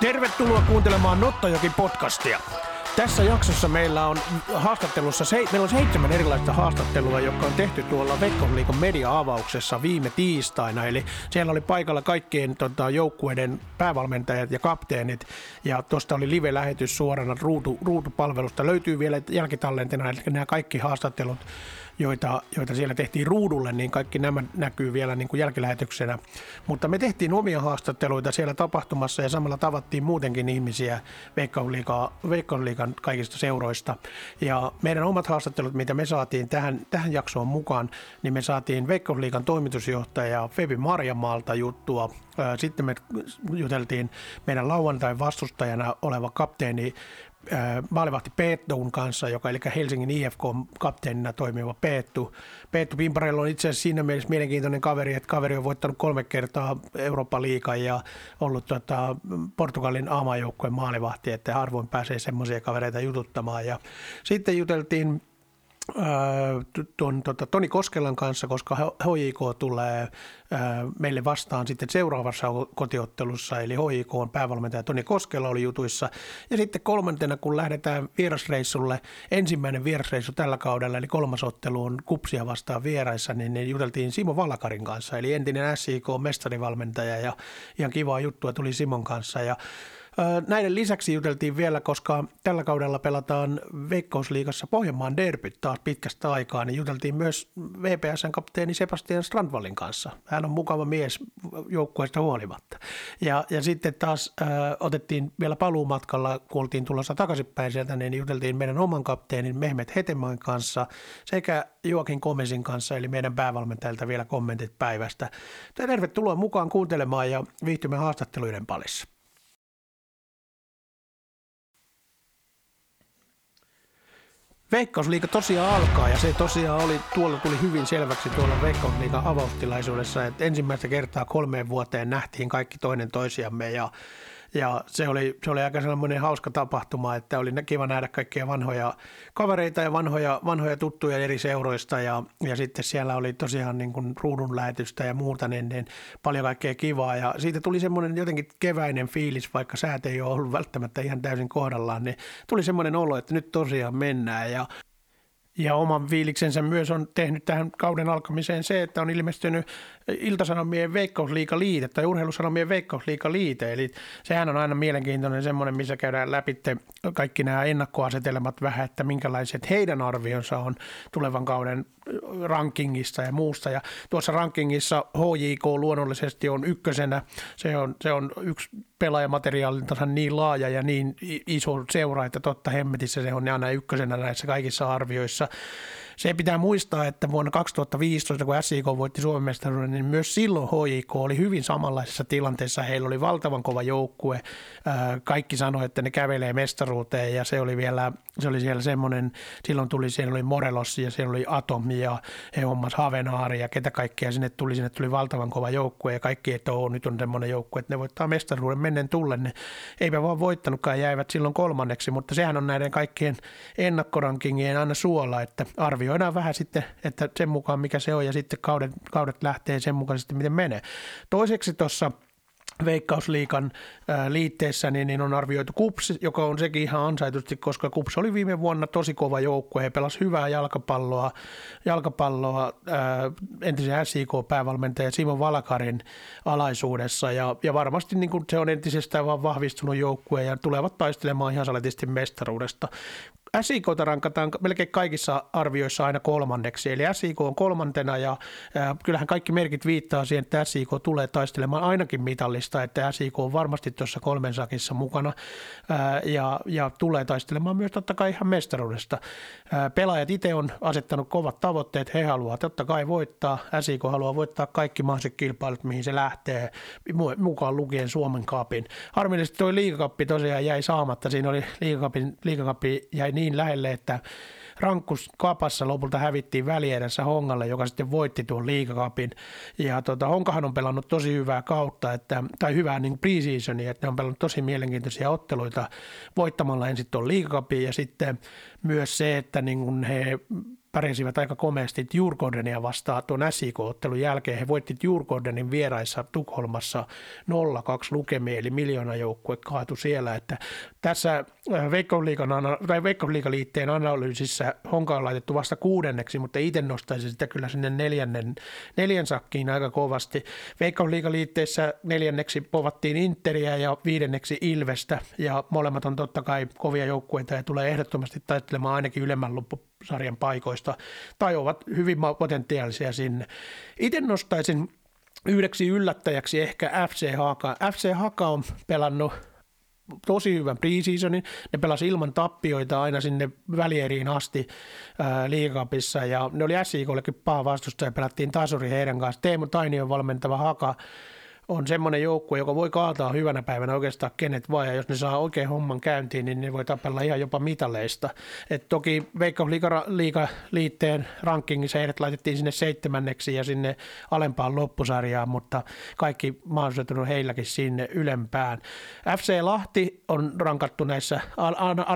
Tervetuloa kuuntelemaan Nottajoki podcastia. Tässä jaksossa meillä on haastattelussa se, meillä on seitsemän erilaista haastattelua, jotka on tehty tuolla Veikkausliikan media-avauksessa viime tiistaina. Eli siellä oli paikalla kaikkien tota, joukkueiden päävalmentajat ja kapteenit. Ja tuosta oli live-lähetys suorana ruutu, ruutupalvelusta. Löytyy vielä jälkitallentina nämä kaikki haastattelut joita, joita siellä tehtiin ruudulle, niin kaikki nämä näkyy vielä niin kuin jälkilähetyksenä. Mutta me tehtiin omia haastatteluita siellä tapahtumassa ja samalla tavattiin muutenkin ihmisiä Veikkausliikan kaikista seuroista. Ja meidän omat haastattelut, mitä me saatiin tähän, tähän jaksoon mukaan, niin me saatiin Veikkausliikan toimitusjohtaja Febi Marjamaalta juttua. Sitten me juteltiin meidän lauantain vastustajana oleva kapteeni maalivahti Peettoun kanssa, joka eli Helsingin IFK-kapteenina toimiva Peettu. Peettu Pimparello on itse asiassa siinä mielessä mielenkiintoinen kaveri, että kaveri on voittanut kolme kertaa Euroopan liigaa ja ollut tota, Portugalin aamajoukkueen maalivahti, että harvoin pääsee semmoisia kavereita jututtamaan. Ja sitten juteltiin tuon, tota, Toni Koskelan kanssa, koska HJK tulee meille vastaan sitten seuraavassa kotiottelussa, eli HJK on päävalmentaja Toni Koskela oli jutuissa. Ja sitten kolmantena, kun lähdetään vierasreissulle, ensimmäinen vierasreissu tällä kaudella, eli kolmas ottelu on Kupsia vastaan vieraissa, niin, niin juteltiin Simo Valakarin kanssa, eli entinen SIK-mestarivalmentaja, ja ihan kivaa juttua tuli Simon kanssa. Ja Näiden lisäksi juteltiin vielä, koska tällä kaudella pelataan Veikkausliigassa Pohjanmaan derbyt taas pitkästä aikaa, niin juteltiin myös VPSn kapteeni Sebastian Strandvallin kanssa. Hän on mukava mies joukkueesta huolimatta. Ja, ja sitten taas äh, otettiin vielä paluumatkalla, kun oltiin tulossa takaisinpäin sieltä, niin juteltiin meidän oman kapteenin Mehmet Hetemaan kanssa sekä Joakin Komesin kanssa, eli meidän päävalmentajalta vielä kommentit päivästä. Tervetuloa mukaan kuuntelemaan ja viihtymme haastatteluiden parissa. Veikkausliiga tosiaan alkaa ja se tosiaan oli, tuolla tuli hyvin selväksi tuolla Veikkausliigan avaustilaisuudessa, että ensimmäistä kertaa kolmeen vuoteen nähtiin kaikki toinen toisiamme ja ja se oli, se oli aika sellainen hauska tapahtuma, että oli kiva nähdä kaikkia vanhoja kavereita ja vanhoja, vanhoja tuttuja eri seuroista. Ja, ja sitten siellä oli tosiaan niin kuin ruudun lähetystä ja muuta, niin, niin paljon kaikkea kivaa. Ja siitä tuli semmoinen jotenkin keväinen fiilis, vaikka säät ei ole ollut välttämättä ihan täysin kohdallaan, niin tuli semmoinen olo, että nyt tosiaan mennään. Ja ja oman fiiliksensä myös on tehnyt tähän kauden alkamiseen se, että on ilmestynyt Iltasanomien veikkausliikaliite tai urheilusanomien veikkausliikaliite. Eli sehän on aina mielenkiintoinen semmoinen, missä käydään läpi kaikki nämä ennakkoasetelmat vähän, että minkälaiset heidän arvionsa on tulevan kauden rankingista ja muusta. Ja tuossa rankingissa HJK luonnollisesti on ykkösenä. Se on, se on yksi pelaajamateriaalintansa niin laaja ja niin iso seura, että totta hemmetissä se on aina ykkösenä näissä kaikissa arvioissa. Se pitää muistaa, että vuonna 2015, kun SIK voitti Suomen mestaruuden, niin myös silloin HJK oli hyvin samanlaisessa tilanteessa. Heillä oli valtavan kova joukkue. Kaikki sanoivat, että ne kävelee mestaruuteen ja se oli vielä, se oli siellä semmoinen, silloin tuli, siellä oli Morelos ja siellä oli Atomi ja he hommas Havenaari ja ketä kaikkea sinne tuli. Sinne tuli valtavan kova joukkue ja kaikki, että on, nyt on semmoinen joukkue, että ne voittaa mestaruuden mennen tullen. Ne eipä vaan voittanutkaan, jäivät silloin kolmanneksi, mutta sehän on näiden kaikkien ennakkorankingien aina suola, että arvio arvioidaan vähän sitten, että sen mukaan mikä se on ja sitten kaudet, kaudet lähtee sen mukaisesti miten menee. Toiseksi tuossa Veikkausliikan liitteessä niin, niin on arvioitu KUPS, joka on sekin ihan ansaitusti, koska KUPS oli viime vuonna tosi kova joukkue. He pelasivat hyvää jalkapalloa, jalkapalloa ää, entisen SIK-päävalmentaja Simo Valakarin alaisuudessa ja, ja varmasti niin kuin se on entisestään vaan vahvistunut joukkue ja tulevat taistelemaan ihan saletisti mestaruudesta. SIK rankataan melkein kaikissa arvioissa aina kolmanneksi, eli SIK on kolmantena ja äh, kyllähän kaikki merkit viittaa siihen, että SIK tulee taistelemaan ainakin mitallista, että SIK on varmasti tuossa kolmen sakissa mukana ja, ja tulee taistelemaan myös totta kai ihan mestaruudesta. Pelaajat itse on asettanut kovat tavoitteet, he haluavat totta kai voittaa, SIK haluaa voittaa kaikki mahdolliset kilpailut, mihin se lähtee, mukaan lukien Suomen kapin. Harmillisesti tuo liigakappi tosiaan jäi saamatta, siinä oli liigakapin, liigakappi jäi niin lähelle, että rankkus kapassa lopulta hävittiin välierässä Hongalle, joka sitten voitti tuon liigakapin. Ja tota, Honkahan on pelannut tosi hyvää kautta, että, tai hyvää niin preseasonia, että ne on pelannut tosi mielenkiintoisia otteluita voittamalla ensin tuon liigakapin ja sitten myös se, että niin he pärjäsivät aika komeasti Djurgårdenia vastaan tuon SIK-ottelun jälkeen. He voittivat Djurgårdenin vieraissa Tukholmassa 0-2 lukemia, eli miljoonajoukkue kaatu siellä. Että tässä äh, Veikkausliikaliitteen analyysissä Honka on laitettu vasta kuudenneksi, mutta itse nostaisin sitä kyllä sinne neljännen, neljän sakkiin aika kovasti. Veikkausliikaliitteessä neljänneksi povattiin Interiä ja viidenneksi Ilvestä, ja molemmat on totta kai kovia joukkueita ja tulee ehdottomasti taistelemaan ainakin ylemmän loppusarjan paikoista, tai ovat hyvin potentiaalisia sinne. Itse nostaisin yhdeksi yllättäjäksi ehkä FC Haka. FC Haka on pelannut tosi hyvän preseasonin. Ne pelasi ilman tappioita aina sinne välieriin asti liigapissa ja ne oli SIKollekin paha vastusta ja pelattiin tasuri heidän kanssa. Teemu Tainion valmentava Haka on semmoinen joukkue, joka voi kaataa hyvänä päivänä oikeastaan kenet vaan, ja jos ne saa oikein homman käyntiin, niin ne voi tapella ihan jopa mitaleista. Et toki Veikkausliiga-liitteen rankingissa heidät laitettiin sinne seitsemänneksi ja sinne alempaan loppusarjaan, mutta kaikki mahdollisuudet on heilläkin sinne ylempään. FC Lahti on rankattu näissä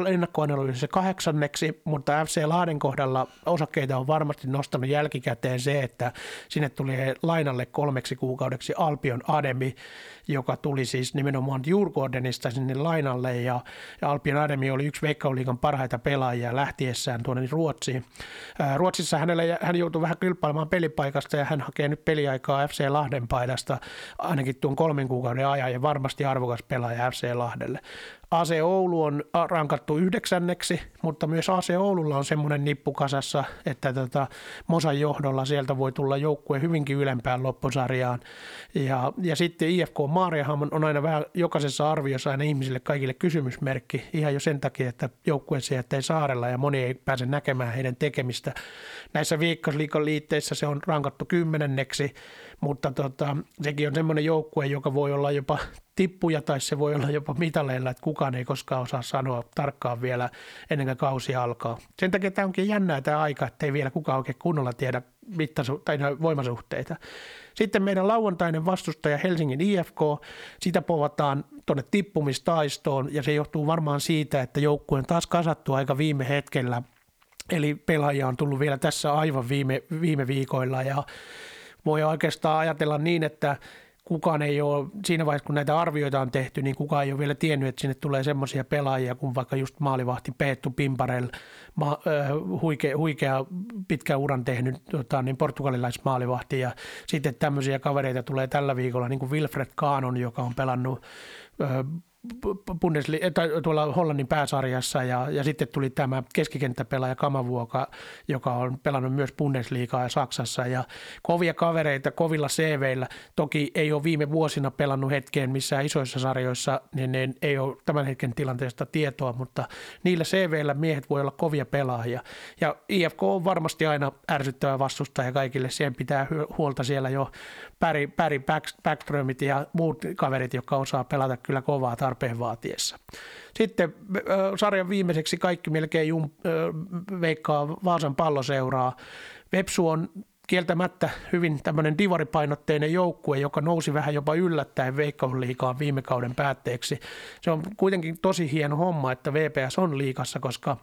ennakkoanalyysissä kahdeksanneksi, mutta FC Lahden kohdalla osakkeita on varmasti nostanut jälkikäteen se, että sinne tuli lainalle kolmeksi kuukaudeksi Alpion Ademi, joka tuli siis nimenomaan Djurgårdenista sinne lainalle ja, ja Alpion Ademi oli yksi Veikkauliikan parhaita pelaajia lähtiessään tuonne Ruotsiin. Ää, Ruotsissa hänelle, hän joutui vähän kilpailemaan pelipaikasta ja hän hakee nyt peliaikaa FC Lahden paidasta ainakin tuon kolmen kuukauden ajan ja varmasti arvokas pelaaja FC Lahdelle. AC Oulu on rankattu yhdeksänneksi, mutta myös AC Oululla on semmoinen nippu kasassa, että tota, Mosan johdolla sieltä voi tulla joukkue hyvinkin ylempään loppusarjaan. Ja, ja sitten IFK Maariahan on aina vähän jokaisessa arviossa aina ihmisille kaikille kysymysmerkki, ihan jo sen takia, että joukkue ei saarella ja moni ei pääse näkemään heidän tekemistä. Näissä viikkosliikan liitteissä se on rankattu kymmenenneksi, mutta tota, sekin on semmoinen joukkue, joka voi olla jopa tippuja tai se voi olla jopa mitaleilla, että kukaan ei koskaan osaa sanoa tarkkaan vielä ennen kuin kausi alkaa. Sen takia tämä onkin jännää tämä aika, että ei vielä kukaan oikein kunnolla tiedä mittasu- tai voimasuhteita. Sitten meidän lauantainen vastustaja Helsingin IFK, sitä povataan tuonne tippumistaistoon ja se johtuu varmaan siitä, että joukkue on taas kasattu aika viime hetkellä. Eli pelaajia on tullut vielä tässä aivan viime, viime viikoilla ja voi oikeastaan ajatella niin, että kukaan ei ole, siinä vaiheessa kun näitä arvioita on tehty, niin kukaan ei ole vielä tiennyt, että sinne tulee semmoisia pelaajia kuin vaikka just maalivahti Peettu Pimparel, ma, äh, huikea, huikea pitkä uran tehnyt tota, niin portugalilaismaalivahti. Ja sitten tämmöisiä kavereita tulee tällä viikolla, niin kuin Wilfred Kaanon, joka on pelannut äh, Bundesli- tai tuolla Hollannin pääsarjassa ja, ja sitten tuli tämä keskikenttäpelaaja Kamavuoka, joka on pelannut myös Bundesliigaa ja Saksassa ja kovia kavereita kovilla CVillä. Toki ei ole viime vuosina pelannut hetkeen missään isoissa sarjoissa, niin ne ei ole tämän hetken tilanteesta tietoa, mutta niillä CVillä miehet voi olla kovia pelaajia. Ja IFK on varmasti aina ärsyttävä vastustaja kaikille, siihen pitää huolta siellä jo Päri, Päri Backströmit ja muut kaverit, jotka osaa pelata kyllä kovaa tarpeen vaatiessa. Sitten sarjan viimeiseksi kaikki melkein jum, veikkaa Vaasan palloseuraa. Vepsu on kieltämättä hyvin tämmöinen divaripainotteinen joukkue, joka nousi vähän jopa yllättäen Veikkausliikaan viime kauden päätteeksi. Se on kuitenkin tosi hieno homma, että VPS on liikassa, koska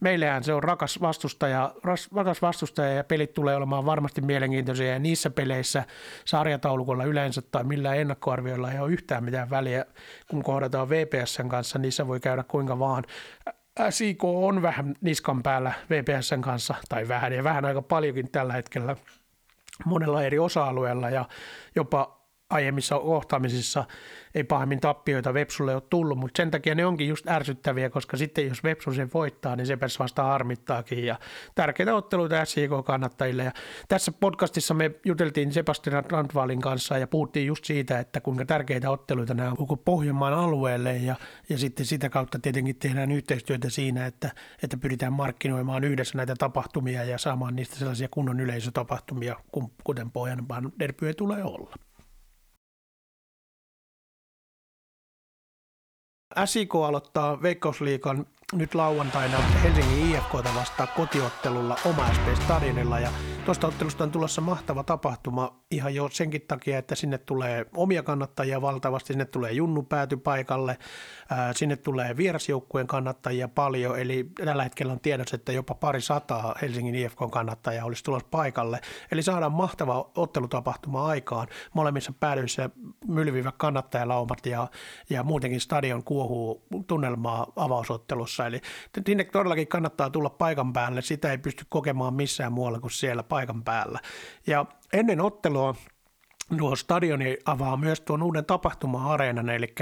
meillähän se on rakas vastustaja, rakas vastustaja ja pelit tulee olemaan varmasti mielenkiintoisia ja niissä peleissä sarjataulukolla yleensä tai millään ennakkoarvioilla ei ole yhtään mitään väliä, kun kohdataan VPSn kanssa, niissä voi käydä kuinka vaan. SIK on vähän niskan päällä VPSn kanssa, tai vähän ja vähän aika paljonkin tällä hetkellä monella eri osa-alueella ja jopa aiemmissa kohtaamisissa ei pahemmin tappioita Vepsulle ole tullut, mutta sen takia ne onkin just ärsyttäviä, koska sitten jos Vepsu sen voittaa, niin se vasta harmittaakin ja tärkeitä otteluita SJK-kannattajille. Ja tässä podcastissa me juteltiin Sebastian Randvalin kanssa ja puhuttiin just siitä, että kuinka tärkeitä otteluita nämä on koko Pohjanmaan alueelle ja, ja sitten sitä kautta tietenkin tehdään yhteistyötä siinä, että, että pyritään markkinoimaan yhdessä näitä tapahtumia ja saamaan niistä sellaisia kunnon yleisötapahtumia, kuten Pohjanmaan derbyä tulee olla. SIK aloittaa Veikkausliikan nyt lauantaina Helsingin IFKta vastaan kotiottelulla oma Stadionilla. Ja tuosta ottelusta on tulossa mahtava tapahtuma ihan jo senkin takia, että sinne tulee omia kannattajia valtavasti, sinne tulee Junnu pääty paikalle, sinne tulee vierasjoukkueen kannattajia paljon, eli tällä hetkellä on tiedossa, että jopa pari sataa Helsingin IFK kannattajaa olisi tulossa paikalle. Eli saadaan mahtava ottelutapahtuma aikaan. Molemmissa päädyissä mylvivät kannattajalaumat ja, ja muutenkin stadion kuohuu tunnelmaa avausottelussa. Eli sinne todellakin kannattaa tulla paikan päälle. Sitä ei pysty kokemaan missään muualla kuin siellä paikan päällä. Ja ennen ottelua Tuo stadioni avaa myös tuon uuden tapahtuma-areenan, eli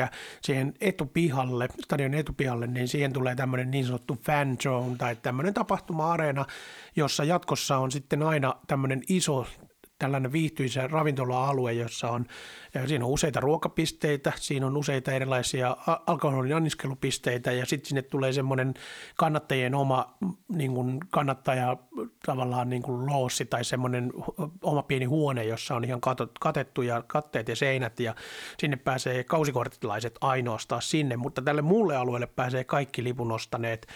siihen etupihalle, stadionin etupihalle, niin siihen tulee tämmöinen niin sanottu fan zone tai tämmöinen tapahtuma-areena, jossa jatkossa on sitten aina tämmöinen iso tällainen viihtyisä ravintola-alue, jossa on, ja siinä on useita ruokapisteitä, siinä on useita erilaisia alkoholin anniskelupisteitä ja sitten sinne tulee semmoinen kannattajien oma niin kuin kannattaja tavallaan niin kuin loossi tai semmoinen oma pieni huone, jossa on ihan katettu ja katteet ja seinät ja sinne pääsee kausikorttilaiset ainoastaan sinne, mutta tälle muulle alueelle pääsee kaikki lipun ostaneet.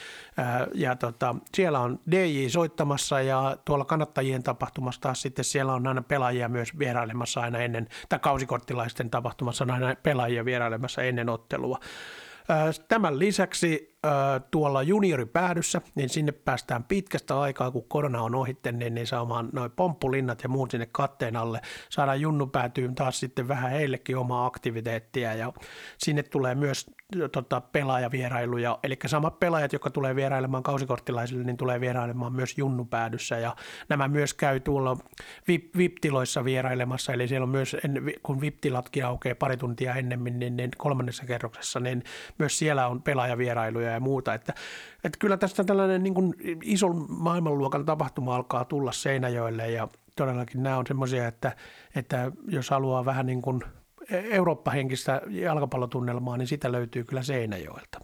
Ja tota, siellä on DJ soittamassa ja tuolla kannattajien tapahtumassa taas sitten siellä on aina pelaajia myös vierailemassa aina ennen, tai kausikorttilaisten tapahtumassa on aina pelaajia vierailemassa ennen ottelua. Tämän lisäksi tuolla junioripäädyssä, niin sinne päästään pitkästä aikaa, kun korona on ohitte, niin, niin saamaan noin pomppulinnat ja muut sinne katteen alle. Saadaan junnu päätyyn taas sitten vähän heillekin omaa aktiviteettia ja sinne tulee myös tota, pelaajavierailuja, eli samat pelaajat, jotka tulee vierailemaan kausikorttilaisille, niin tulee vierailemaan myös junnupäädyssä ja nämä myös käy tuolla VIP-tiloissa vierailemassa, eli siellä on myös, kun VIP-tilatkin aukeaa pari tuntia ennemmin, niin, niin kolmannessa kerroksessa, niin myös siellä on pelaajavierailuja ja muuta, että, että kyllä tästä tällainen niin kuin ison maailmanluokan tapahtuma alkaa tulla Seinäjoelle. Ja todellakin nämä on semmoisia, että, että jos haluaa vähän niin kuin Eurooppa-henkistä jalkapallotunnelmaa, niin sitä löytyy kyllä Seinäjoelta.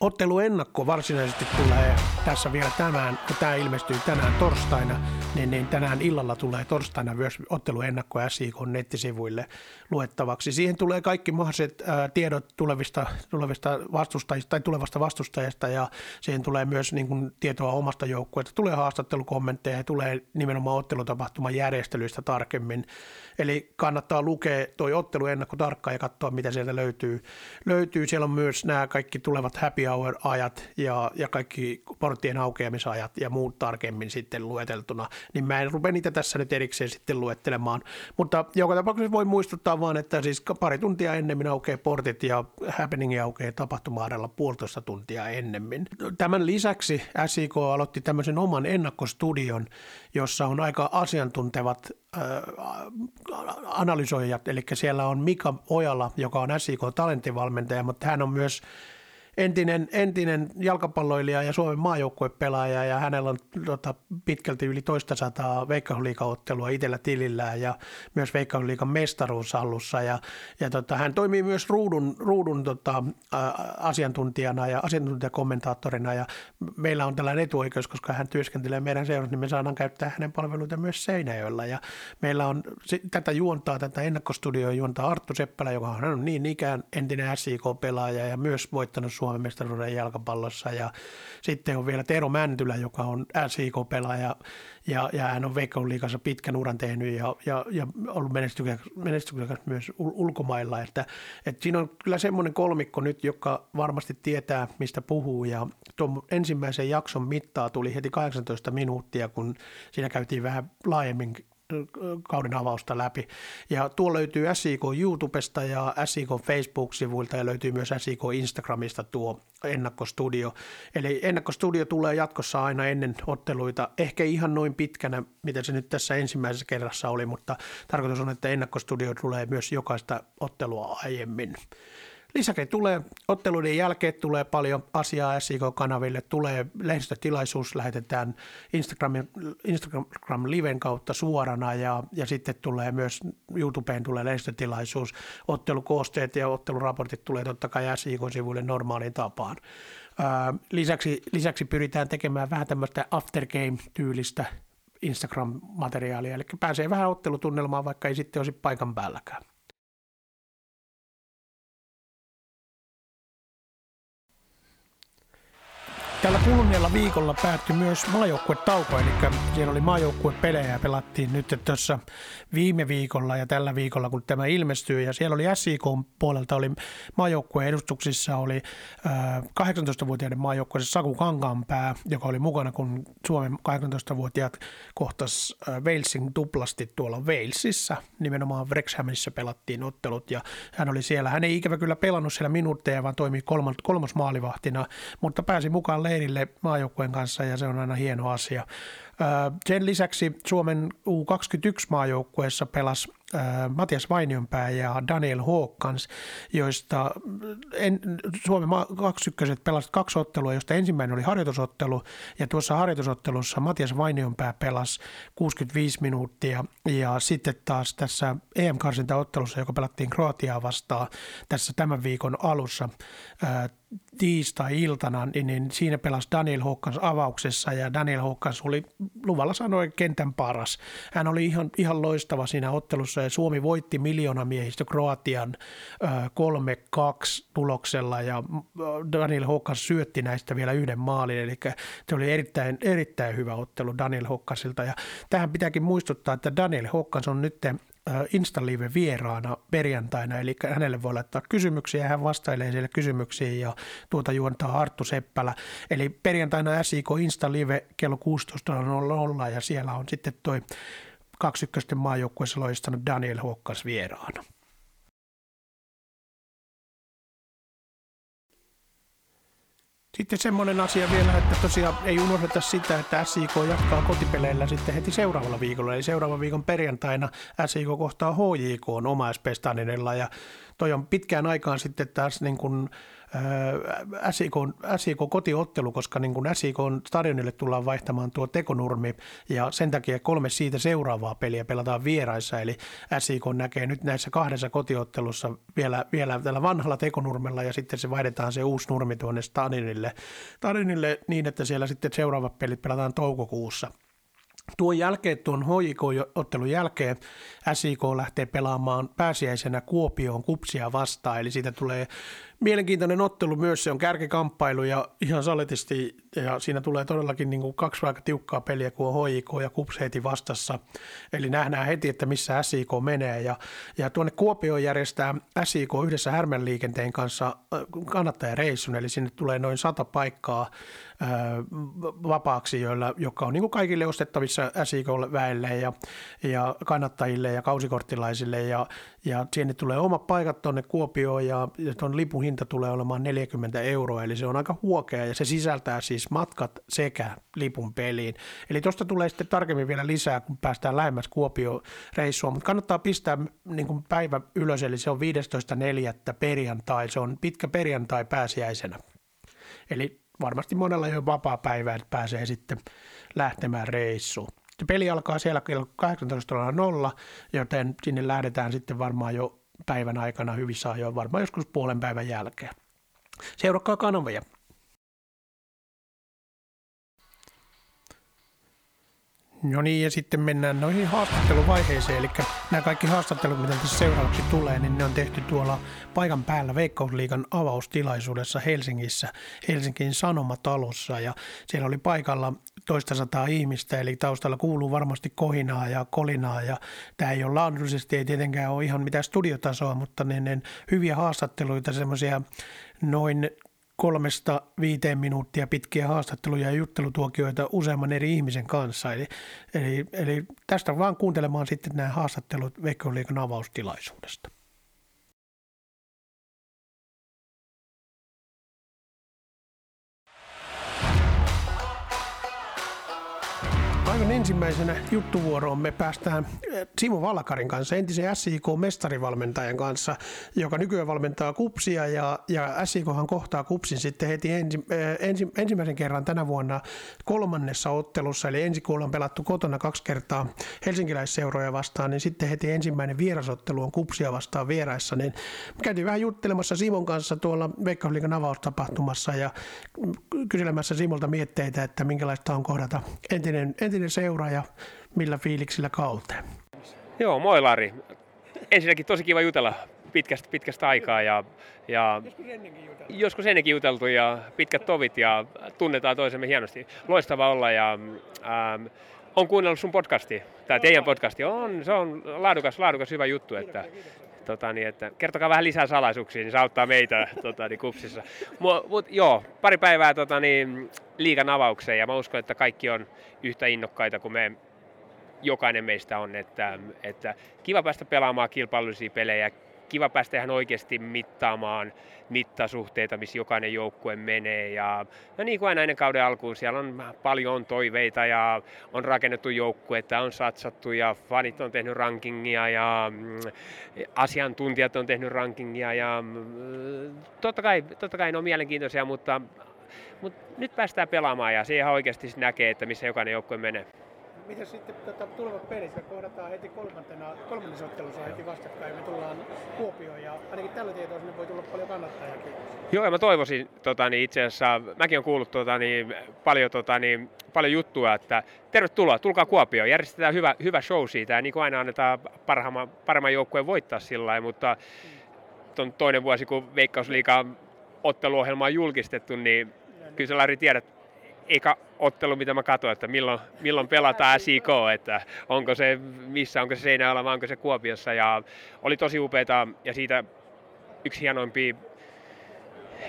Ottelu ennakko varsinaisesti tulee tässä vielä tänään, kun tämä ilmestyy tänään torstaina, niin, niin tänään illalla tulee torstaina myös ottelu ennakko SIK nettisivuille luettavaksi. Siihen tulee kaikki mahdolliset tiedot tulevista, tulevista vastustajista tai tulevasta vastustajasta ja siihen tulee myös niin kuin, tietoa omasta joukkueesta. Tulee haastattelukommentteja ja tulee nimenomaan ottelutapahtuman järjestelyistä tarkemmin. Eli kannattaa lukea tuo ottelu ennakko tarkkaan ja katsoa, mitä sieltä löytyy. löytyy. Siellä on myös nämä kaikki tulevat happy hour-ajat ja, ja kaikki porttien aukeamisajat ja muut tarkemmin sitten lueteltuna, niin mä en rupea niitä tässä nyt erikseen sitten luettelemaan. Mutta joka tapauksessa voi muistuttaa vaan, että siis pari tuntia ennemmin aukeaa portit ja happening aukeaa tapahtumaarella puolitoista tuntia ennemmin. Tämän lisäksi SIK aloitti tämmöisen oman ennakkostudion, jossa on aika asiantuntevat äh, analysoijat, eli siellä on Mika Ojala, joka on SIK talenttivalmentaja, mutta hän on myös entinen, entinen jalkapalloilija ja Suomen maajoukkuepelaaja ja hänellä on tota, pitkälti yli toista sataa veikkausliikaottelua itsellä tilillään ja myös veikkausliikan mestaruusallussa ja, ja tota, hän toimii myös ruudun, ruudun tota, asiantuntijana ja asiantuntijakommentaattorina. Ja meillä on tällainen etuoikeus, koska hän työskentelee meidän seurassa, niin me saadaan käyttää hänen palveluita myös Seinäjöllä ja meillä on tätä juontaa, tätä ennakkostudioa juontaa Arttu Seppälä, joka on niin ikään entinen SIK-pelaaja ja myös voittanut Suomen mestaruuden jalkapallossa. Ja sitten on vielä Tero Mäntylä, joka on SIK-pelaaja ja, ja hän on Veikkaus liikassa pitkän uran tehnyt ja, ja, ja ollut menestyksekäs myös ulkomailla. Että, että siinä on kyllä semmoinen kolmikko nyt, joka varmasti tietää, mistä puhuu. Ja tuon ensimmäisen jakson mittaa tuli heti 18 minuuttia, kun siinä käytiin vähän laajemmin kauden avausta läpi. Ja tuo löytyy SIK YouTubesta ja SIK Facebook-sivuilta ja löytyy myös SIK Instagramista tuo ennakkostudio. Eli ennakkostudio tulee jatkossa aina ennen otteluita, ehkä ihan noin pitkänä, mitä se nyt tässä ensimmäisessä kerrassa oli, mutta tarkoitus on, että ennakkostudio tulee myös jokaista ottelua aiemmin. Lisäksi tulee otteluiden jälkeen tulee paljon asiaa SIK-kanaville, tulee lehdistötilaisuus, lähetetään Instagram, Instagram Liven kautta suorana ja, ja sitten tulee myös YouTubeen tulee lehdistötilaisuus, ottelukoosteet ja otteluraportit tulee totta kai SIK-sivuille normaaliin tapaan. lisäksi, lisäksi pyritään tekemään vähän tämmöistä aftergame-tyylistä Instagram-materiaalia, eli pääsee vähän ottelutunnelmaan, vaikka ei sitten olisi paikan päälläkään. Tällä kuluneella viikolla päättyi myös maajoukkuetauko, eli siellä oli maajoukkuepelejä pelattiin nyt tuossa viime viikolla ja tällä viikolla, kun tämä ilmestyy. Ja siellä oli SIK puolelta, oli maajoukkueen edustuksissa oli 18-vuotiaiden maajoukkueessa Saku Kankaanpää, joka oli mukana, kun Suomen 18-vuotiaat kohtas Walesin tuplasti tuolla Walesissa. Nimenomaan Wrexhamissa pelattiin ottelut ja hän oli siellä. Hän ei ikävä kyllä pelannut siellä minuutteja, vaan toimi kolmas maalivahtina, mutta pääsi mukaan leirille maajoukkueen kanssa ja se on aina hieno asia. Sen lisäksi Suomen U21-maajoukkueessa pelasi Matias Vainionpää ja Daniel Hawkins, joista en, Suomen 21 pelasivat kaksi ottelua, josta ensimmäinen oli harjoitusottelu, ja tuossa harjoitusottelussa Matias Vainionpää pelasi 65 minuuttia, ja sitten taas tässä EM-karsintaottelussa, joka pelattiin Kroatiaa vastaan tässä tämän viikon alussa, tiistai-iltana, niin, niin siinä pelasi Daniel Hawkins avauksessa ja Daniel Hawkins oli luvalla sanoen kentän paras. Hän oli ihan, ihan loistava siinä ottelussa ja Suomi voitti miljoona miehistä Kroatian 3-2 tuloksella ja Daniel Hawkins syötti näistä vielä yhden maalin, eli se oli erittäin, erittäin hyvä ottelu Daniel Hawkinsilta ja tähän pitääkin muistuttaa, että Daniel Hawkins on nyt Instalive vieraana perjantaina, eli hänelle voi laittaa kysymyksiä hän vastailee siellä kysymyksiin ja tuota juontaa Arttu Seppälä. Eli perjantaina SIK Instalive kello 16.00 ja siellä on sitten toi 21 maajoukkueessa loistanut Daniel Huokkas vieraana. Sitten semmoinen asia vielä, että tosiaan ei unohdeta sitä, että SIK jatkaa kotipeleillä sitten heti seuraavalla viikolla. Eli seuraavan viikon perjantaina SIK kohtaa HJK omaispestanilla ja toi on pitkään aikaan sitten taas niin kuin SIK, SIK kotiottelu, koska niin kuin SIK stadionille tullaan vaihtamaan tuo tekonurmi ja sen takia kolme siitä seuraavaa peliä pelataan vieraissa, eli SIK näkee nyt näissä kahdessa kotiottelussa vielä, vielä tällä vanhalla tekonurmella ja sitten se vaihdetaan se uusi nurmi tuonne stadionille, stadionille niin, että siellä sitten seuraavat pelit pelataan toukokuussa. Tuon jälkeen, tuon HJK-ottelun jälkeen SIK lähtee pelaamaan pääsiäisenä Kuopioon kupsia vastaan, eli siitä tulee mielenkiintoinen ottelu myös, se on kärkikamppailu ja ihan saletisti, ja siinä tulee todellakin niin kuin kaksi aika tiukkaa peliä, kun on ja KUPS heti vastassa. Eli nähdään heti, että missä SIK menee, ja, ja tuonne Kuopioon järjestää SIK yhdessä Härmän liikenteen kanssa kannattajareissun, eli sinne tulee noin sata paikkaa vapaaksi, joilla, joka on niin kuin kaikille ostettavissa SIKlle väelle ja, ja kannattajille ja kausikorttilaisille, ja, ja sinne tulee omat paikat tuonne Kuopioon, ja, ja tuon lipun hinta tulee olemaan 40 euroa, eli se on aika huokea ja se sisältää siis matkat sekä lipun peliin. Eli tuosta tulee sitten tarkemmin vielä lisää, kun päästään lähemmäs Kuopio reissua, mutta kannattaa pistää niin kuin päivä ylös, eli se on 15.4. perjantai, se on pitkä perjantai pääsiäisenä. Eli varmasti monella jo vapaa päivä, että pääsee sitten lähtemään reissuun. Peli alkaa siellä kello 18.00, joten sinne lähdetään sitten varmaan jo päivän aikana hyvissä ajoin, varmaan joskus puolen päivän jälkeen. Seurakkaa kanavia. No niin, ja sitten mennään noihin haastatteluvaiheeseen, eli nämä kaikki haastattelut, mitä tässä seuraavaksi tulee, niin ne on tehty tuolla paikan päällä Veikkausliigan avaustilaisuudessa Helsingissä, Helsingin Sanomatalossa, ja siellä oli paikalla toista sataa ihmistä, eli taustalla kuuluu varmasti kohinaa ja kolinaa, ja tämä ei ole laadullisesti, ei tietenkään ole ihan mitään studiotasoa, mutta ne, ne hyviä haastatteluita, semmoisia noin kolmesta viiteen minuuttia pitkiä haastatteluja ja juttelutuokioita useamman eri ihmisen kanssa. Eli, eli, eli tästä vaan kuuntelemaan sitten nämä haastattelut Veikkausliikan avaustilaisuudesta. Ensimmäisenä juttuvuoroon me päästään eh, Simo Valkarin kanssa, entisen SIK-mestarivalmentajan kanssa, joka nykyään valmentaa kupsia ja, ja SIKhan kohtaa kupsin sitten heti ensi, eh, ensi, ensimmäisen kerran tänä vuonna kolmannessa ottelussa, eli ensi kun on pelattu kotona kaksi kertaa helsinkiläisseuroja vastaan, niin sitten heti ensimmäinen vierasottelu on kupsia vastaan vieraissa, niin me käytiin vähän juttelemassa Simon kanssa tuolla Veikkausliikan avaustapahtumassa ja kyselemässä Simolta mietteitä, että minkälaista on kohdata entinen, entinen seura ja millä fiiliksillä kauteen. Joo, moi Lari. Ensinnäkin tosi kiva jutella pitkästä, pitkästä aikaa ja, ja joskus ennenkin juteltu. Joskus ennenkin juteltu ja pitkät tovit ja tunnetaan toisemme hienosti. Loistava olla ja ähm, on kuunnellut sun podcasti, tai teidän podcasti. On, se on laadukas, laadukas hyvä juttu, että, tota, niin, että kertokaa vähän lisää salaisuuksia, niin se auttaa meitä tota, niin, kupsissa. Mut, mut, joo, pari päivää tota, niin, liikan avaukseen ja mä uskon, että kaikki on yhtä innokkaita kuin me jokainen meistä on, että, että kiva päästä pelaamaan kilpailullisia pelejä, kiva päästä ihan oikeasti mittaamaan mittasuhteita, missä jokainen joukkue menee. Ja, no niin kuin aina ennen kauden alkuun, siellä on paljon toiveita ja on rakennettu joukkuetta, on satsattu ja fanit on tehnyt rankingia ja mm, asiantuntijat on tehnyt rankingia ja mm, totta kai, totta kai ne on mielenkiintoisia, mutta, mutta nyt päästään pelaamaan ja siihen oikeasti näkee, että missä jokainen joukkue menee. Miten sitten tota, tulevat pelit? Me kohdataan heti kolmantena, kolmannessa ottelussa heti vastakkain. Me tullaan Kuopioon ja ainakin tällä tietoa sinne voi tulla paljon kannattajakin. Joo, ja mä toivoisin tota, niin itse asiassa, mäkin olen kuullut tota, niin, paljon, tota, niin, paljon juttua, että tervetuloa, tulkaa Kuopioon, järjestetään hyvä, hyvä show siitä ja niin kuin aina annetaan parhaimman, paremman joukkueen voittaa sillä lailla, mutta on toinen vuosi, kun Veikkausliikan otteluohjelma on julkistettu, niin kyllä sä Lari tiedät, eka ottelu, mitä mä katsoin, että milloin, milloin pelataan SIK, että onko se missä, onko se Seinäjoella vai onko se Kuopiossa. Ja oli tosi upeita ja siitä yksi hienoimpia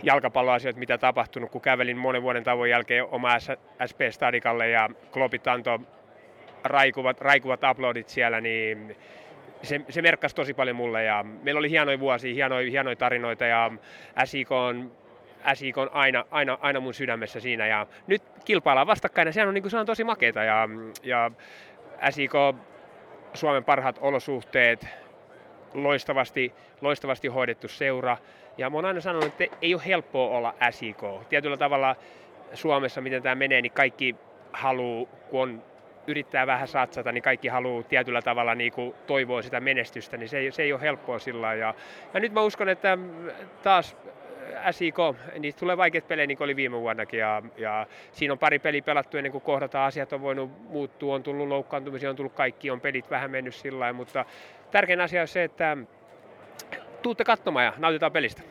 jalkapalloasioita, mitä tapahtunut, kun kävelin monen vuoden tavoin jälkeen oma SP-stadikalle ja Klopit antoi raikuvat, raikuvat uploadit siellä, niin se, se merkkasi tosi paljon mulle ja meillä oli hienoja vuosia, hienoja, hienoja tarinoita ja SIK on SIK on aina, aina, aina mun sydämessä siinä. Ja nyt kilpaillaan vastakkain ja sehän on, niin kuin, se on tosi makeeta. Ja, ja SIK Suomen parhaat olosuhteet, loistavasti, loistavasti hoidettu seura. Ja mä oon aina sanonut, että ei ole helppoa olla SIK. Tietyllä tavalla Suomessa, miten tämä menee, niin kaikki haluaa, kun on yrittää vähän satsata, niin kaikki haluaa tietyllä tavalla niin kuin toivoa sitä menestystä, niin se ei, se ei ole helppoa sillä ja, ja nyt mä uskon, että taas SIK, niistä tulee vaikeat pelejä niin kuin oli viime vuonnakin ja, ja siinä on pari peli pelattu ennen kuin kohdataan, asiat on voinut muuttua, on tullut loukkaantumisia, on tullut kaikki, on pelit vähän mennyt sillä mutta tärkein asia on se, että tuutte katsomaan ja nautitaan pelistä.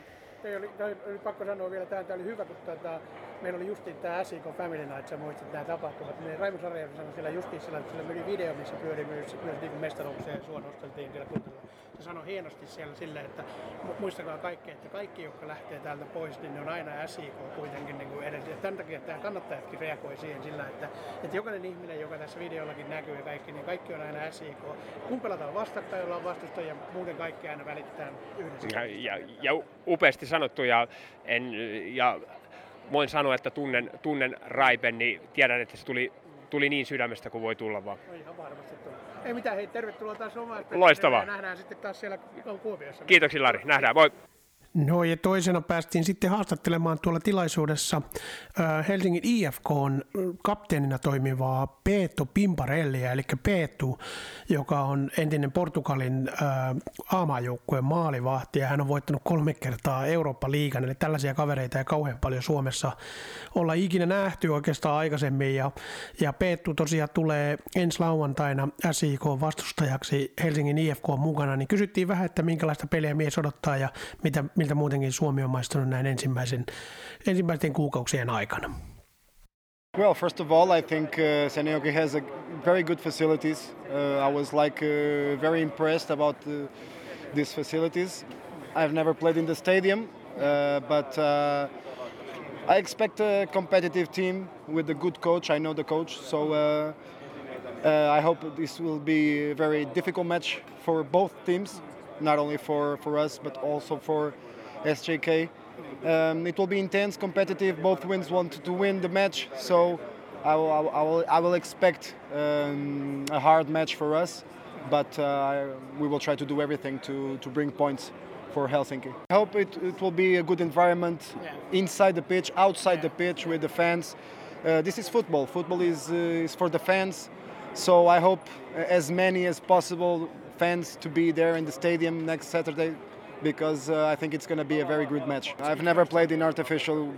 Ei oli, oli, pakko sanoa vielä, että tämä oli hyvä, kun tuota, meillä oli justiin tämä SIK Family Night, sä muistat nämä tapahtumat. Me Raimo Sarjärvi sanoi siellä justiin sillä, että meni video, missä pyöri myös, myös niin mestaruukseen sua nosteltiin siellä kulttuurilla se sanoi hienosti siellä silleen, että muistakaa kaikki, että kaikki, jotka lähtee täältä pois, niin ne on aina SIK kuitenkin niin kuin edes. Ja tämän takia tämä kannattajatkin reagoi siihen sillä, että, että jokainen ihminen, joka tässä videollakin näkyy ja kaikki, niin kaikki on aina SIK. Kun pelataan vastakkain, ollaan vastusta ja muuten kaikki aina välitetään yhdessä. Ja, ja, ja upeasti sanottu ja, en, ja voin sanoa, että tunnen, tunnen Raipen, niin tiedän, että se tuli, tuli niin sydämestä kuin voi tulla vaan. ihan varmasti tuli. Ei mitään, hei, tervetuloa taas omaan. Loistavaa. Nähdään sitten taas siellä Kuopiossa. Kiitoksia Lari, nähdään, moi. No ja toisena päästiin sitten haastattelemaan tuolla tilaisuudessa Helsingin IFK on kapteenina toimivaa Peeto Pimparellia, eli Peetu, joka on entinen Portugalin aamajoukkueen maalivahti ja hän on voittanut kolme kertaa Eurooppa-liigan, eli tällaisia kavereita ei kauhean paljon Suomessa olla ikinä nähty oikeastaan aikaisemmin ja, ja Peetu tosiaan tulee ensi lauantaina SIK vastustajaksi Helsingin IFK mukana, niin kysyttiin vähän, että minkälaista peliä mies odottaa ja mitä miltä muutenkin Suomi on näin ensimmäisen, ensimmäisten kuukausien aikana? Well, first of all, I think uh, Senioki has a very good facilities. Uh, I was like uh, very impressed about uh, these facilities. I've never played in the stadium, uh, but uh, I expect a competitive team with a good coach. I know the coach, so uh, uh, I hope this will be a very difficult match for both teams, not only for, for us but also for SJK. Um, it will be intense, competitive. Both wins want to win the match, so I will, I will, I will expect um, a hard match for us, but uh, we will try to do everything to, to bring points for Helsinki. I hope it, it will be a good environment yeah. inside the pitch, outside yeah. the pitch with the fans. Uh, this is football. Football is, uh, is for the fans, so I hope as many as possible fans to be there in the stadium next Saturday because uh, I think it's going to be a very good match. I've never played in artificial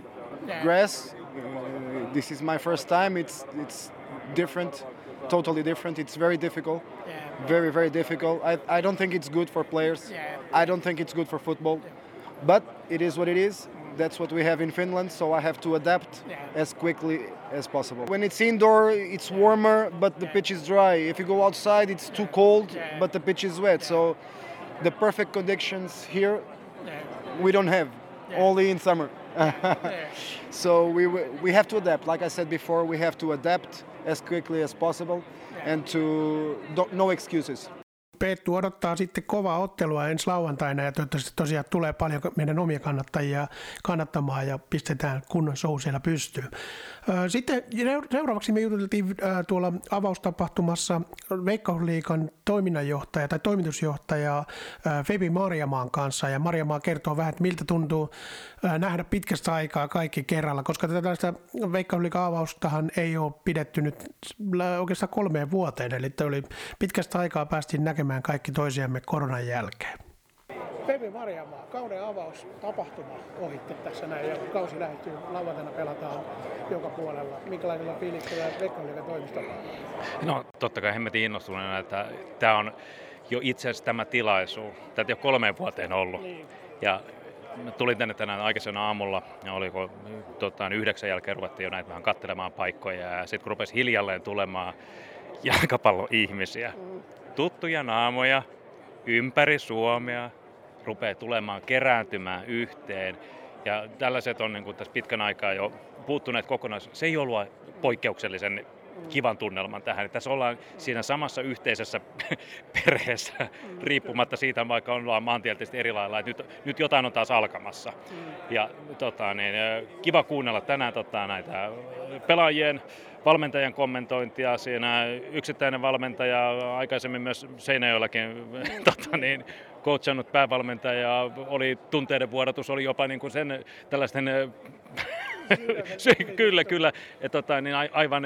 grass. Uh, this is my first time. It's it's different. totally different. It's very difficult, very very difficult. I, I don't think it's good for players. I don't think it's good for football, but it is what it is. That's what we have in Finland, so I have to adapt as quickly as possible. When it's indoor, it's warmer, but the pitch is dry. If you go outside, it's too cold, but the pitch is wet. So the perfect conditions here we don't have, only in summer. so we we have to adapt. Like I said before, we have to adapt as quickly as possible, and to no excuses. Peettu odottaa sitten kovaa ottelua ensi lauantaina ja toivottavasti tosiaan tulee paljon meidän omia kannattajia kannattamaan ja pistetään kunnon show siellä pystyyn. Sitten seuraavaksi me juteltiin tuolla avaustapahtumassa Veikkausliikan toiminnanjohtaja tai toimitusjohtaja Febi Marjamaan kanssa ja Marjamaa kertoo vähän, että miltä tuntuu nähdä pitkästä aikaa kaikki kerralla, koska tällaista Veikkausliikan avaustahan ei ole pidetty nyt oikeastaan kolmeen vuoteen, eli oli pitkästä aikaa päästiin näkemään kaikki toisiamme koronan jälkeen. Pepe Marjamaa, kauden avaus tapahtuma ohitte tässä näin ja kausi lähettyy, lauantaina pelataan joka puolella. Minkälaisella fiiliksellä Veikkausliikan toimistolla? No totta kai hemmetin innostuneena, että tämä on jo itse asiassa tämä tilaisuus. Tätä ole kolmeen vuoteen ollut. Niin. Ja tulin tänne tänään aikaisemmin aamulla, ja oliko tota, yhdeksän jälkeen ruvettiin jo näitä vähän katselemaan paikkoja, ja sitten kun rupesi hiljalleen tulemaan jalkapalloihmisiä, mm. tuttuja naamoja ympäri Suomea, rupeaa tulemaan, kerääntymään yhteen. Ja tällaiset on niin kuin tässä pitkän aikaa jo puuttuneet kokonaisuus. Se ei ollut poikkeuksellisen kivan tunnelman tähän. Tässä ollaan siinä samassa yhteisessä perheessä, riippumatta siitä, vaikka ollaan maantieteellisesti eri lailla, nyt, nyt jotain on taas alkamassa. Ja tota, niin, kiva kuunnella tänään tota, näitä pelaajien valmentajan kommentointia. Siinä yksittäinen valmentaja, aikaisemmin myös Seinäjoellakin tota, niin, coachannut päävalmentaja, oli tunteiden vuodatus, oli jopa niin kuin sen tällaisten se, kyllä, kyllä. Ja, tota, niin aivan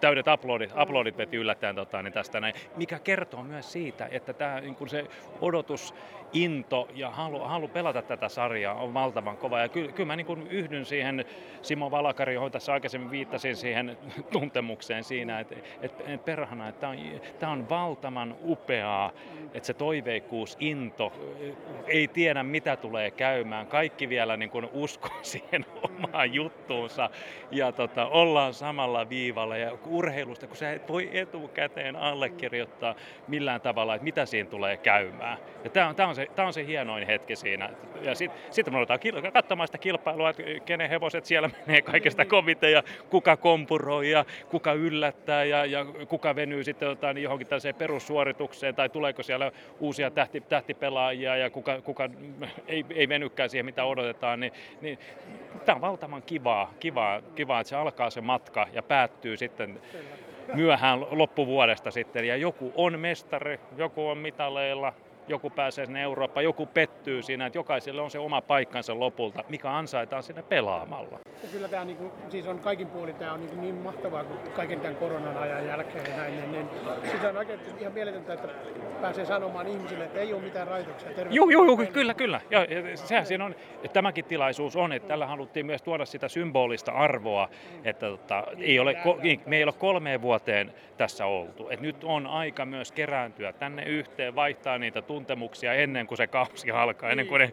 täydet uploadit, uploadit veti yllättäen tota, niin tästä näin, mikä kertoo myös siitä, että tämä, niin se odotus, into ja halu, halu pelata tätä sarjaa on valtavan kova. Ja kyllä, kyllä mä niin yhdyn siihen Simo Valakari, johon tässä aikaisemmin viittasin siihen tuntemukseen siinä, että, että, että perhana, että tämä on, tämä on valtavan upeaa, että se toiveikkuus, into, ei tiedä mitä tulee käymään. Kaikki vielä niin kuin uskoo siihen omaan juttuunsa ja tota, ollaan samalla viivalla ja urheilusta, kun sä et voi etukäteen allekirjoittaa millään tavalla, että mitä siinä tulee käymään. Ja tämä on, tämä on, se, tämä on se hienoin hetki siinä. Ja sitten sit me ruvetaan kil- katsomaan sitä kilpailua, että kenen hevoset siellä menee kaikesta koviten ja kuka kompuroi ja kuka yllättää ja, ja kuka venyy sitten jotain johonkin tällaiseen perussuoritukseen tai tuleeko siellä uusia tähti, tähtipelaajia ja kuka, kuka ei, ei venykään siihen mitä odotetaan. Niin, niin tämä on valtavan kivaa, kivaa, kivaa, että se alkaa se matka ja päättyy sitten myöhään loppuvuodesta sitten. Ja joku on mestari, joku on mitaleilla, joku pääsee sinne Eurooppaan, joku pettyy siinä, että jokaiselle on se oma paikkansa lopulta, mikä ansaitaan sinne pelaamalla. Ja kyllä tämä niin kuin, siis on kaikin puolin tämä on niin, niin mahtavaa kuin kaiken tämän koronan ajan jälkeen ja näin. Niin, niin, siis on oikein ihan mieletöntä, että pääsee sanomaan ihmisille, että ei ole mitään rajoituksia. Joo, joo, joo, kyllä, kyllä. Ja, sehän siinä on, että tämäkin tilaisuus on, että tällä haluttiin myös tuoda sitä symbolista arvoa, että tota, ei ole, niin, me ei ole kolmeen vuoteen tässä oltu. Et nyt on aika myös kerääntyä tänne yhteen, vaihtaa niitä tuntemuksia ennen kuin se kausi alkaa, ennen kuin ne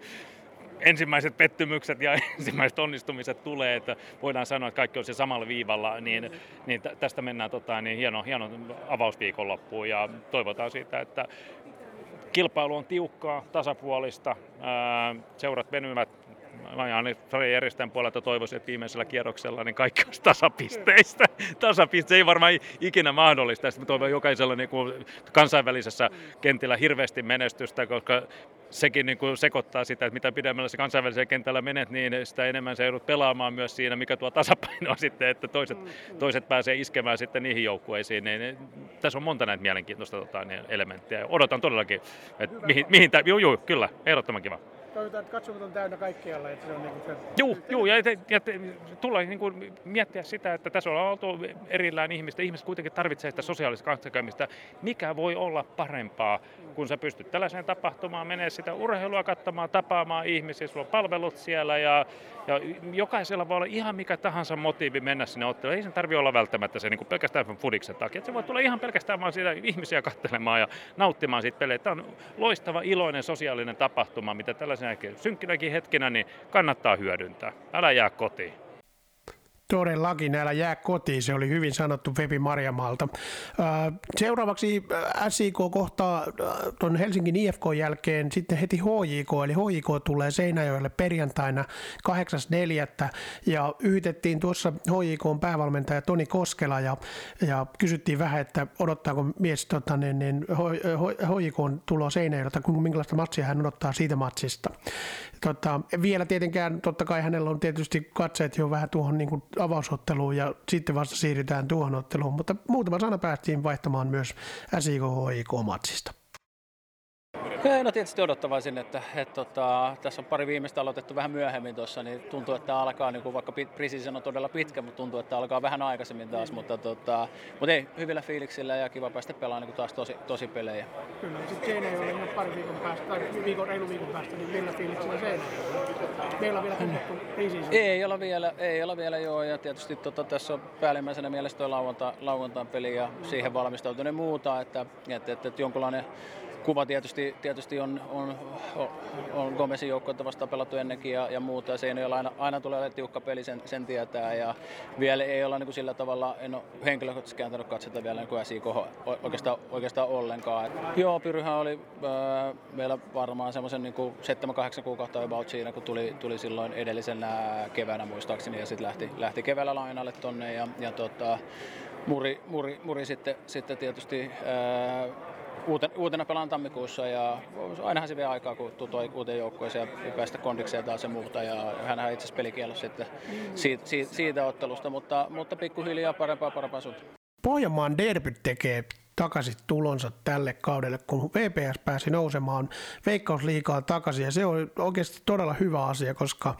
ensimmäiset pettymykset ja ensimmäiset onnistumiset tulee, että voidaan sanoa, että kaikki on se samalla viivalla, niin, niin tästä mennään tota, niin hieno, hieno avausviikonloppuun ja toivotaan siitä, että kilpailu on tiukkaa, tasapuolista, seurat venyvät Jani Fari Järjestän puolelta toivoisin, että viimeisellä kierroksella niin kaikki olisi tasapisteistä. Tasapiste ei varmaan ikinä mahdollista. Sitten toivon jokaisella niin kuin kansainvälisessä kentillä hirveästi menestystä, koska sekin niin kuin sekoittaa sitä, että mitä pidemmällä se kansainvälisellä kentällä menet, niin sitä enemmän se joudut pelaamaan myös siinä, mikä tuo tasapainoa sitten, että toiset, toiset pääsee iskemään sitten niihin joukkueisiin. Niin, niin, tässä on monta näitä mielenkiintoista tota, niin elementtejä. Odotan todellakin, että mihin, mihin tämä, juu, juu, kyllä, ehdottoman kiva. Toivotaan, että katsomot on täynnä kaikkialla. Että se on niin se... Juu, juu ja, te, ja te, tulee niin kuin miettiä sitä, että tässä on oltu erillään ihmistä. Ihmiset kuitenkin tarvitsee sitä sosiaalista kanssakäymistä. Mikä voi olla parempaa, kun sä pystyt tällaiseen tapahtumaan, menee sitä urheilua katsomaan, tapaamaan ihmisiä, sulla on palvelut siellä ja, ja jokaisella voi olla ihan mikä tahansa motiivi mennä sinne otteluun. Ei sen tarvitse olla välttämättä se niin kuin pelkästään fudiksen takia. Että se voi tulla ihan pelkästään vaan siitä ihmisiä katselemaan ja nauttimaan siitä peleistä. Tämä on loistava, iloinen, sosiaalinen tapahtuma, mitä tällaisena synkkinäkin hetkinä niin kannattaa hyödyntää. Älä jää kotiin. Todellakin, näillä jää kotiin, se oli hyvin sanottu Febi Marjamalta. Seuraavaksi SIK kohtaa tuon Helsingin IFK jälkeen sitten heti HJK, eli HJK tulee Seinäjoelle perjantaina 8.4. ja yhytettiin tuossa HJK päävalmentaja Toni Koskela ja, ja kysyttiin vähän, että odottaako mies tota, niin, niin, HJK tuloa Seinäjoelle, tai minkälaista matsia hän odottaa siitä matsista. Tota, vielä tietenkään, totta kai hänellä on tietysti katseet jo vähän tuohon niin kuin avausotteluun ja sitten vasta siirrytään tuohon otteluun, mutta muutama sana päästiin vaihtamaan myös SIK-HIK-matsista. No tietysti odottavaisin, että, että tota, tässä on pari viimeistä aloitettu vähän myöhemmin tuossa, niin tuntuu, että alkaa, niin kuin vaikka precision on todella pitkä, mutta tuntuu, että alkaa vähän aikaisemmin taas, mutta, tota, mutta ei, hyvillä fiiliksillä ja kiva päästä pelaamaan niin taas tosi, tosi pelejä. Kyllä, sitten Seinäjoelle nyt pari viikon päästä, tai viikon, reilu viikon päästä, niin millä fiiliksillä Seinäjoelle? Meillä on vielä kumpattu preseason. Ei olla vielä, ei olla vielä joo, ja tietysti tota, tässä on päällimmäisenä mielessä tuo lauanta, lauantain peli ja siihen valmistautuneen muuta, että, että, että, että jonkunlainen kuva tietysti, tietysti on, on, on Gomesin joukkoita vastaan pelattu ennenkin ja, ja muuta. Se ei ole aina, aina tulee tiukka peli, sen, sen tietää. Ja vielä ei olla niin kuin sillä tavalla, en ole henkilökohtaisesti kääntänyt katsota vielä niin SIK oikeastaan, oikeastaan ollenkaan. Joo, Pyryhän oli äh, meillä varmaan semmoisen niin 7-8 kuukautta about siinä, kun tuli, tuli silloin edellisenä keväänä muistaakseni ja sitten lähti, lähti keväällä lainalle tonne ja, ja tota, muri, muri, muri sitten, sitten tietysti äh, uutena pelaan tammikuussa ja ainahan se vie aikaa, kun tutuu uuteen joukkueeseen ja päästä kondikseen taas ja muuta. Ja hänhän itse asiassa pelikielos sitten siitä, siitä, siitä, ottelusta, mutta, mutta pikkuhiljaa parempaa parempaa suuntaan. Pohjanmaan derbyt tekee takaisin tulonsa tälle kaudelle, kun VPS pääsi nousemaan Veikkausliikaa takaisin. Ja se on oikeasti todella hyvä asia, koska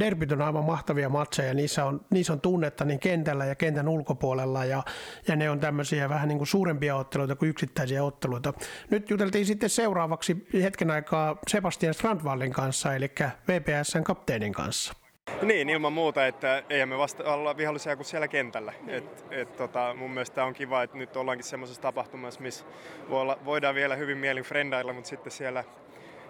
derbyt on aivan mahtavia matseja. Niissä on, niissä on tunnetta niin kentällä ja kentän ulkopuolella ja, ja ne on tämmöisiä vähän niin kuin suurempia otteluita kuin yksittäisiä otteluita. Nyt juteltiin sitten seuraavaksi hetken aikaa Sebastian Strandvallin kanssa, eli VPSn kapteenin kanssa. Niin, ilman muuta, että eihän me vasta olla vihollisia kuin siellä kentällä. Et, et, tota, mun mielestä on kiva, että nyt ollaankin semmoisessa tapahtumassa, missä voidaan vielä hyvin mielin frendailla, mutta sitten siellä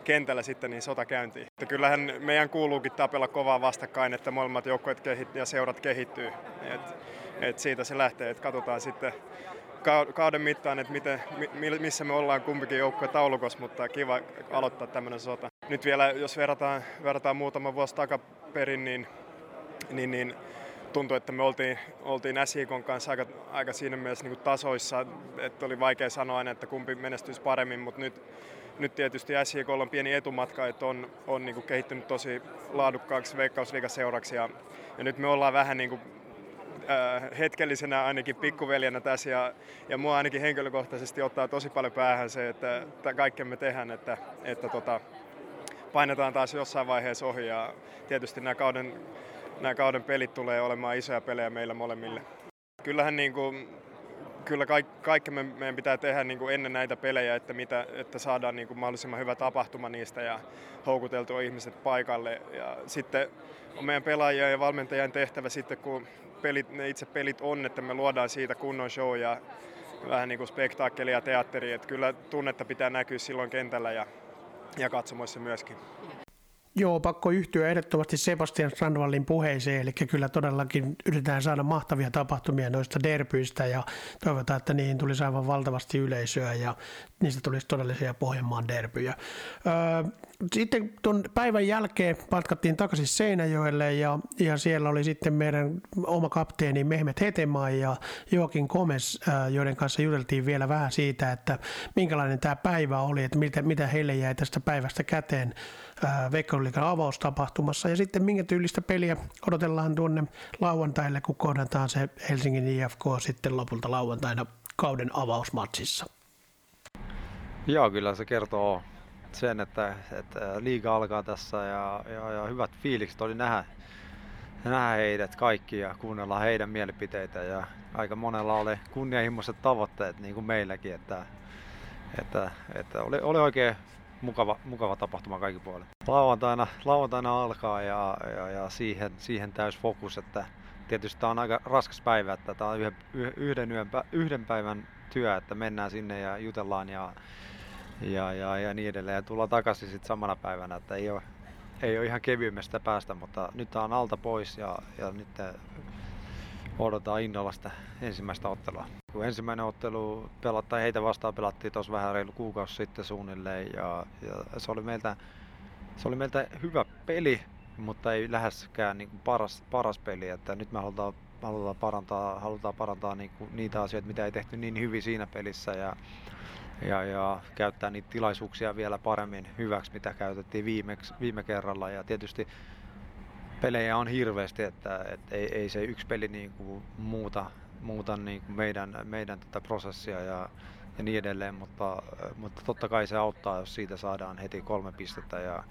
kentällä sitten niin sota käyntiin. Että kyllähän meidän kuuluukin tapella kovaa vastakkain, että molemmat joukkueet kehit- ja seurat kehittyy. Et, et siitä se lähtee, että katsotaan sitten kauden mittaan, että miten, missä me ollaan kumpikin joukkue taulukossa, mutta kiva aloittaa tämmöinen sota. Nyt vielä, jos verrataan, verrataan muutama vuosi takaperin, niin, niin, niin tuntui, että me oltiin, oltiin SJKn kanssa aika, aika siinä mielessä niin kuin tasoissa, että oli vaikea sanoa aina, että kumpi menestyisi paremmin, mutta nyt, nyt tietysti SJK on pieni etumatka, että on, on niin kuin kehittynyt tosi laadukkaaksi veikkausliigaseuraksi ja, ja nyt me ollaan vähän niin kuin äh, hetkellisenä ainakin pikkuveljenä tässä ja, ja mua ainakin henkilökohtaisesti ottaa tosi paljon päähän se, että, että kaikkea me tehdään, että, että tota, painetaan taas jossain vaiheessa ohi ja tietysti nämä kauden, nämä kauden pelit tulee olemaan isoja pelejä meillä molemmille. Kyllähän niin kuin, kyllä kaikki, me, meidän pitää tehdä niin kuin ennen näitä pelejä, että, mitä, että saadaan niin kuin mahdollisimman hyvä tapahtuma niistä ja houkuteltua ihmiset paikalle. Ja sitten on meidän pelaajien ja valmentajien tehtävä sitten, kun pelit, ne itse pelit on, että me luodaan siitä kunnon show ja vähän niin kuin spektaakkeli ja teatteri. Että kyllä tunnetta pitää näkyä silloin kentällä ja, ja katsomoissa myöskin. Joo, pakko yhtyä ehdottomasti Sebastian Strandvallin puheeseen, eli kyllä todellakin yritetään saada mahtavia tapahtumia noista derbyistä ja toivotaan, että niihin tulisi aivan valtavasti yleisöä ja niistä tulisi todellisia Pohjanmaan derbyjä. Sitten tuon päivän jälkeen matkattiin takaisin Seinäjoelle ja, ja siellä oli sitten meidän oma kapteeni Mehmet Hetemaa ja Joakin Komes, joiden kanssa juteltiin vielä vähän siitä, että minkälainen tämä päivä oli, että mitä, mitä heille jäi tästä päivästä käteen Veikkausliikan avaustapahtumassa ja sitten minkä tyylistä peliä odotellaan tuonne lauantaille, kun kohdataan se Helsingin IFK sitten lopulta lauantaina kauden avausmatsissa. Joo, kyllä se kertoo sen, että, että liiga alkaa tässä ja, ja, ja hyvät fiilikset oli nähdä, nähdä heidät kaikki ja kuunnella heidän mielipiteitä ja aika monella oli kunnianhimoiset tavoitteet niin kuin meilläkin, että, että, että oli, oli oikein mukava, mukava tapahtuma kaikki puolin. Lauantaina, lauantaina alkaa ja, ja, ja siihen, siihen täys fokus, että tietysti tämä on aika raskas päivä, että tämä on yhden, yhden, yhden, yhden päivän työ, että mennään sinne ja jutellaan ja, ja, ja, ja niin edelleen ja tullaan takaisin sitten samana päivänä, että ei ole, ei ole ihan kevyimmästä päästä, mutta nyt on alta pois ja, ja nyt odotetaan innolla sitä ensimmäistä ottelua. Kun ensimmäinen ottelu pelattiin heitä vastaan pelattiin tuossa vähän reilu kuukausi sitten suunnilleen ja, ja se, oli meiltä, se oli meiltä hyvä peli, mutta ei läheskään niin kuin paras, paras peli. Että nyt me halutaan, halutaan parantaa, halutaan parantaa niin kuin niitä asioita, mitä ei tehty niin hyvin siinä pelissä ja, ja, ja käyttää niitä tilaisuuksia vielä paremmin hyväksi, mitä käytettiin viimeksi, viime kerralla. Ja tietysti pelejä on hirveästi, että, että ei, ei se yksi peli niin kuin muuta, muuta niin kuin meidän, meidän tätä prosessia ja, ja niin edelleen, mutta, mutta totta kai se auttaa, jos siitä saadaan heti kolme pistettä ja,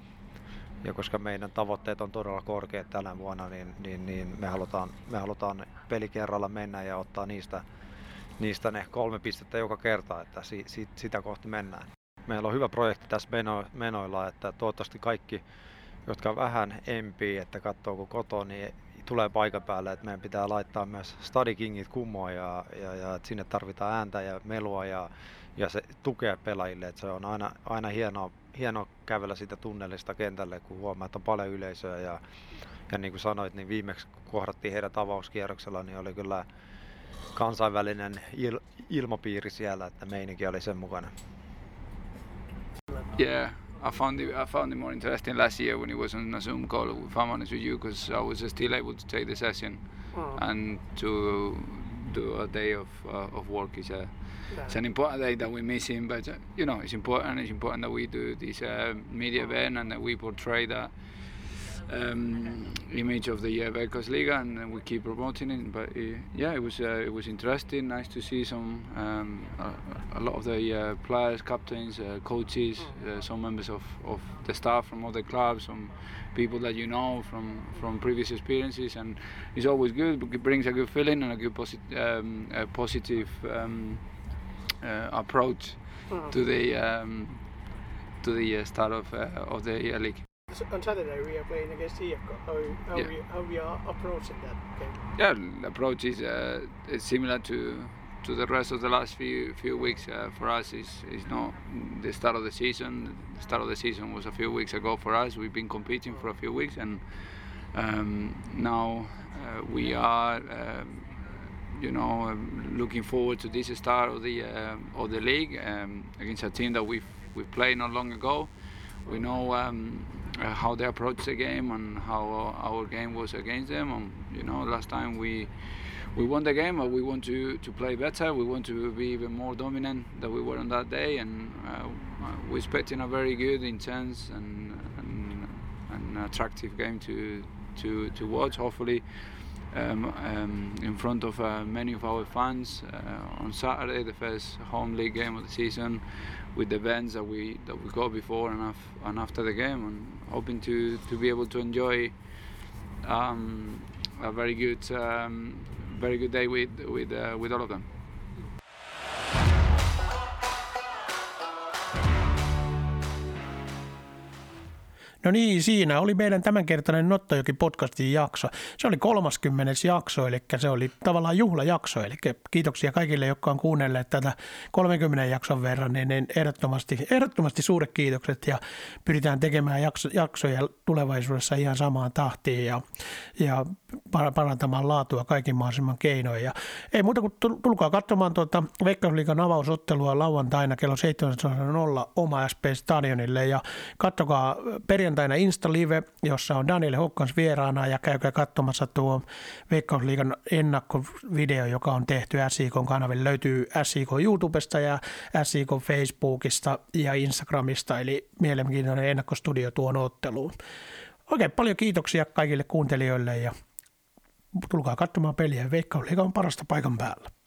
ja koska meidän tavoitteet on todella korkeat tänä vuonna, niin, niin, niin me, halutaan, me halutaan peli kerralla mennä ja ottaa niistä, niistä ne kolme pistettä joka kerta, että si, si, sitä kohti mennään. Meillä on hyvä projekti tässä meno, menoilla, että toivottavasti kaikki jotka vähän empii, että katsoo kun koto, niin tulee paikan päälle, että meidän pitää laittaa myös Stadikingit kummoon ja, ja, ja että sinne tarvitaan ääntä ja melua ja, ja se tukea pelaajille. Että se on aina, aina hienoa, hienoa kävellä siitä tunnelista kentälle, kun huomaa, että on paljon yleisöä ja, ja niin kuin sanoit, niin viimeksi kun kohdattiin heidän avauskierroksella, niin oli kyllä kansainvälinen il, ilmapiiri siellä, että meininki oli sen mukana. Yeah, I found it I found it more interesting last year when it was on a Zoom call. If I'm honest with you, because I was still able to take the session oh. and to do a day of uh, of work is a yeah. it's an important day that we're missing. But uh, you know, it's important. It's important that we do this uh, media event and that we portray that um, image of the uh, and we keep promoting it. But uh, yeah, it was uh, it was interesting. Nice to see some um, a, a, lot of the uh, players, captains, uh, coaches, uh, some members of, of the staff from other clubs, some people that you know from from previous experiences, and it's always good. It brings a good feeling and a good um, a positive um, approach to the um, to the start of of the league on Saturday we are playing against IFK. How, how, yeah. we, how we are approaching that game? Yeah, the approach is uh, similar to to the rest of the last few few weeks. Uh, for us, is is not the start of the season. The start of the season was a few weeks ago for us. We've been competing for a few weeks, and um, now uh, we are. Um, you know, um, looking forward to this start of the uh, of the league um, against a team that we've we've played not long ago. We know um, uh, how they approach the game and how our game was against them. And you know, last time we we won the game, but we want to to play better. We want to be even more dominant than we were on that day, and uh, we're expecting a very good, intense, and, and, and attractive game to to to watch. Hopefully. Um, um, in front of uh, many of our fans uh, on Saturday, the first home league game of the season, with the events that we that we got before and, af- and after the game, and hoping to to be able to enjoy um, a very good um, very good day with with uh, with all of them. No niin, siinä oli meidän tämänkertainen Nottojoki podcastin jakso. Se oli 30. jakso, eli se oli tavallaan juhlajakso. Eli kiitoksia kaikille, jotka on kuunnelleet tätä 30 jakson verran, niin, niin ehdottomasti, ehdottomasti suuret kiitokset ja pyritään tekemään jakso, jaksoja tulevaisuudessa ihan samaan tahtiin ja, ja parantamaan laatua kaikin mahdollisimman keinoin. Ja ei muuta kuin tulkaa katsomaan tuota Veikkausliikan avausottelua lauantaina kello 17.00 oma SP Stadionille ja katsokaa perjantaina Insta-live, jossa on Daniel Hokkans vieraana ja käykää katsomassa tuo Veikkausliigan ennakkovideo, joka on tehty SIK kanaville. Löytyy SIK YouTubesta ja SIK Facebookista ja Instagramista, eli mielenkiintoinen ennakkostudio tuon otteluun. Oikein paljon kiitoksia kaikille kuuntelijoille ja tulkaa katsomaan peliä. Veikkausliiga on parasta paikan päällä.